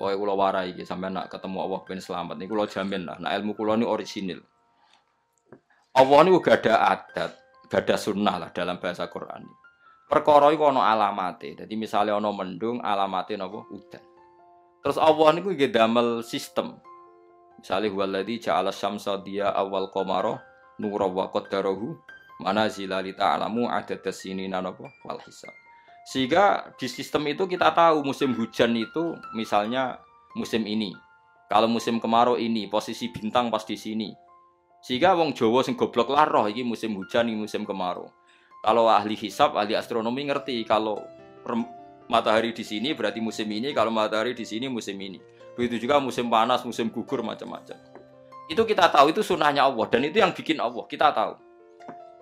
Pokoknya kula warai iki sampai nak ketemu Allah ben selamat niku kula jamin lah. Nah ilmu kula ini orisinil. Allah niku gak ada adat, gak ada sunnah lah dalam bahasa Quran. Perkara iku ana alamate. Jadi misalnya ana mendung alamate napa udan. Terus Allah niku nggih damel sistem. Misalnya huwaladzi ja'ala syamsa dia awal qamara nura wa qaddarahu manazila li ta'lamu adadas sinina napa wal hisab. Sehingga di sistem itu kita tahu musim hujan itu misalnya musim ini. Kalau musim kemarau ini posisi bintang pas di sini. Sehingga wong Jawa sing goblok lah roh musim hujan ini musim kemarau. Kalau ahli hisab, ahli astronomi ngerti kalau matahari di sini berarti musim ini, kalau matahari di sini musim ini. Begitu juga musim panas, musim gugur macam-macam. Itu kita tahu itu sunnahnya Allah dan itu yang bikin Allah, kita tahu.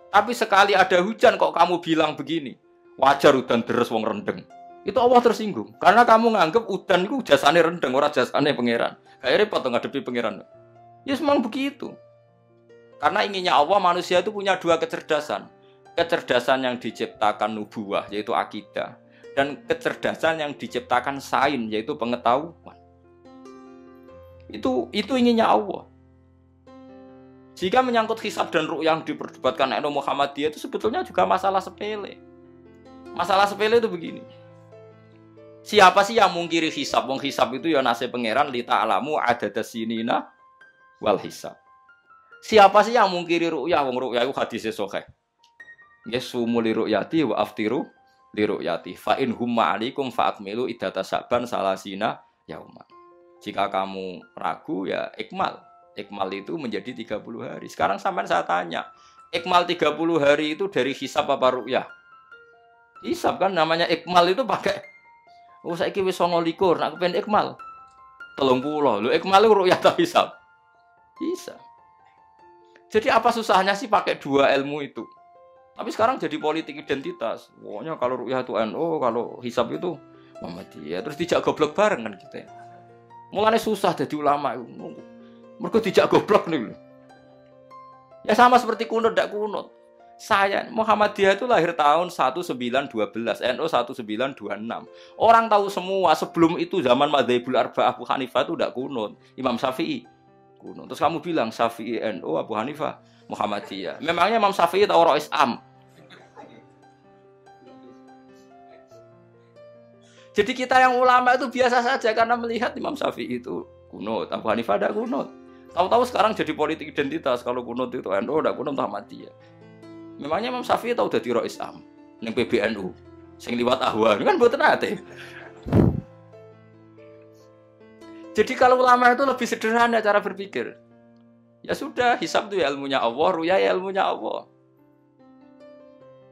Tapi sekali ada hujan kok kamu bilang begini, wajar udan deres wong rendeng. Itu Allah tersinggung karena kamu nganggep udan itu jasane rendeng, orang jasane pangeran. Kayak repot ngadepi pangeran. Ya memang begitu. Karena inginnya Allah manusia itu punya dua kecerdasan. Kecerdasan yang diciptakan nubuah yaitu akidah dan kecerdasan yang diciptakan sain yaitu pengetahuan. Itu itu inginnya Allah. Jika menyangkut hisab dan ruh yang diperdebatkan Eno Muhammadiyah itu sebetulnya juga masalah sepele. Masalah sepele itu begini. Siapa sih yang mungkiri hisab? Wong hisab itu ya nasib pangeran lita alamu ada dasinina wal hisab. Siapa sih yang mungkiri ru'yah? Wong ru'yah itu hadisnya sahih. Yesumu li ru'yati wa aftiru li ru'yati. Fa in humma alikum fa akmilu idata saban salasina yauma. Jika kamu ragu ya ikmal. Ikmal itu menjadi 30 hari. Sekarang sampai saya tanya, ikmal 30 hari itu dari hisab apa ru'yah? Hisab kan namanya ikmal itu pakai Oh kira songo likur, nak pengen ikmal. Pulau, lu ikmal itu ru'yah tak hisab. Bisa. Jadi apa susahnya sih pakai dua ilmu itu? Tapi sekarang jadi politik identitas. Pokoknya kalau ru'yah itu NU, kalau hisab itu Muhammadiyah. Terus dijak goblok bareng kan kita. Mulanya susah jadi ulama. Mereka dijak goblok nih. Ya sama seperti kunut, tidak kunut. Saya Muhammadiyah itu lahir tahun 1912, NU 1926. Orang tahu semua sebelum itu zaman Madzhabul Arba Abu Hanifah itu tidak kunut. Imam Syafi'i kunut. Terus kamu bilang Syafi'i NU Abu Hanifah Muhammadiyah. Memangnya Imam Syafi'i tahu roh Islam? Jadi kita yang ulama itu biasa saja karena melihat Imam Syafi'i itu kunut, Abu Hanifah ada kunut. Tahu-tahu sekarang jadi politik identitas kalau kunut itu NU ada kunut Muhammadiyah. Memangnya Imam Syafi'i tahu dadi roh Islam ning PBNU sing liwat ahwan kan mboten ate. Jadi kalau ulama itu lebih sederhana cara berpikir. Ya sudah, hisab itu ya ilmunya Allah, ruya ya ilmunya Allah.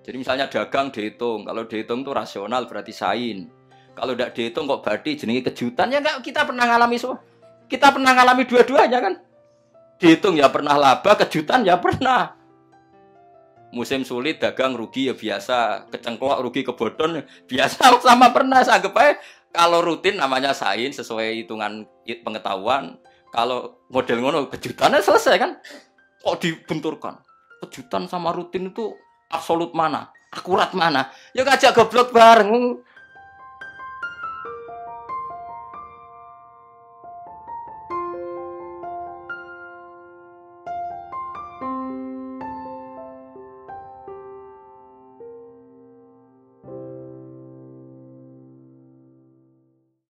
Jadi misalnya dagang dihitung, kalau dihitung itu rasional berarti sain. Kalau tidak dihitung kok berarti jenenge kejutan ya enggak kita pernah ngalami semua. Kita pernah ngalami dua-duanya kan. Dihitung ya pernah laba, kejutan ya pernah musim sulit dagang rugi ya biasa. Kecengklok rugi kebodon biasa. Sama pernah anggap aja kalau rutin namanya sain sesuai hitungan pengetahuan. Kalau model ngono kejutannya selesai kan? Kok dibenturkan? Kejutan sama rutin itu absolut mana? Akurat mana? Ya ngajak goblok bareng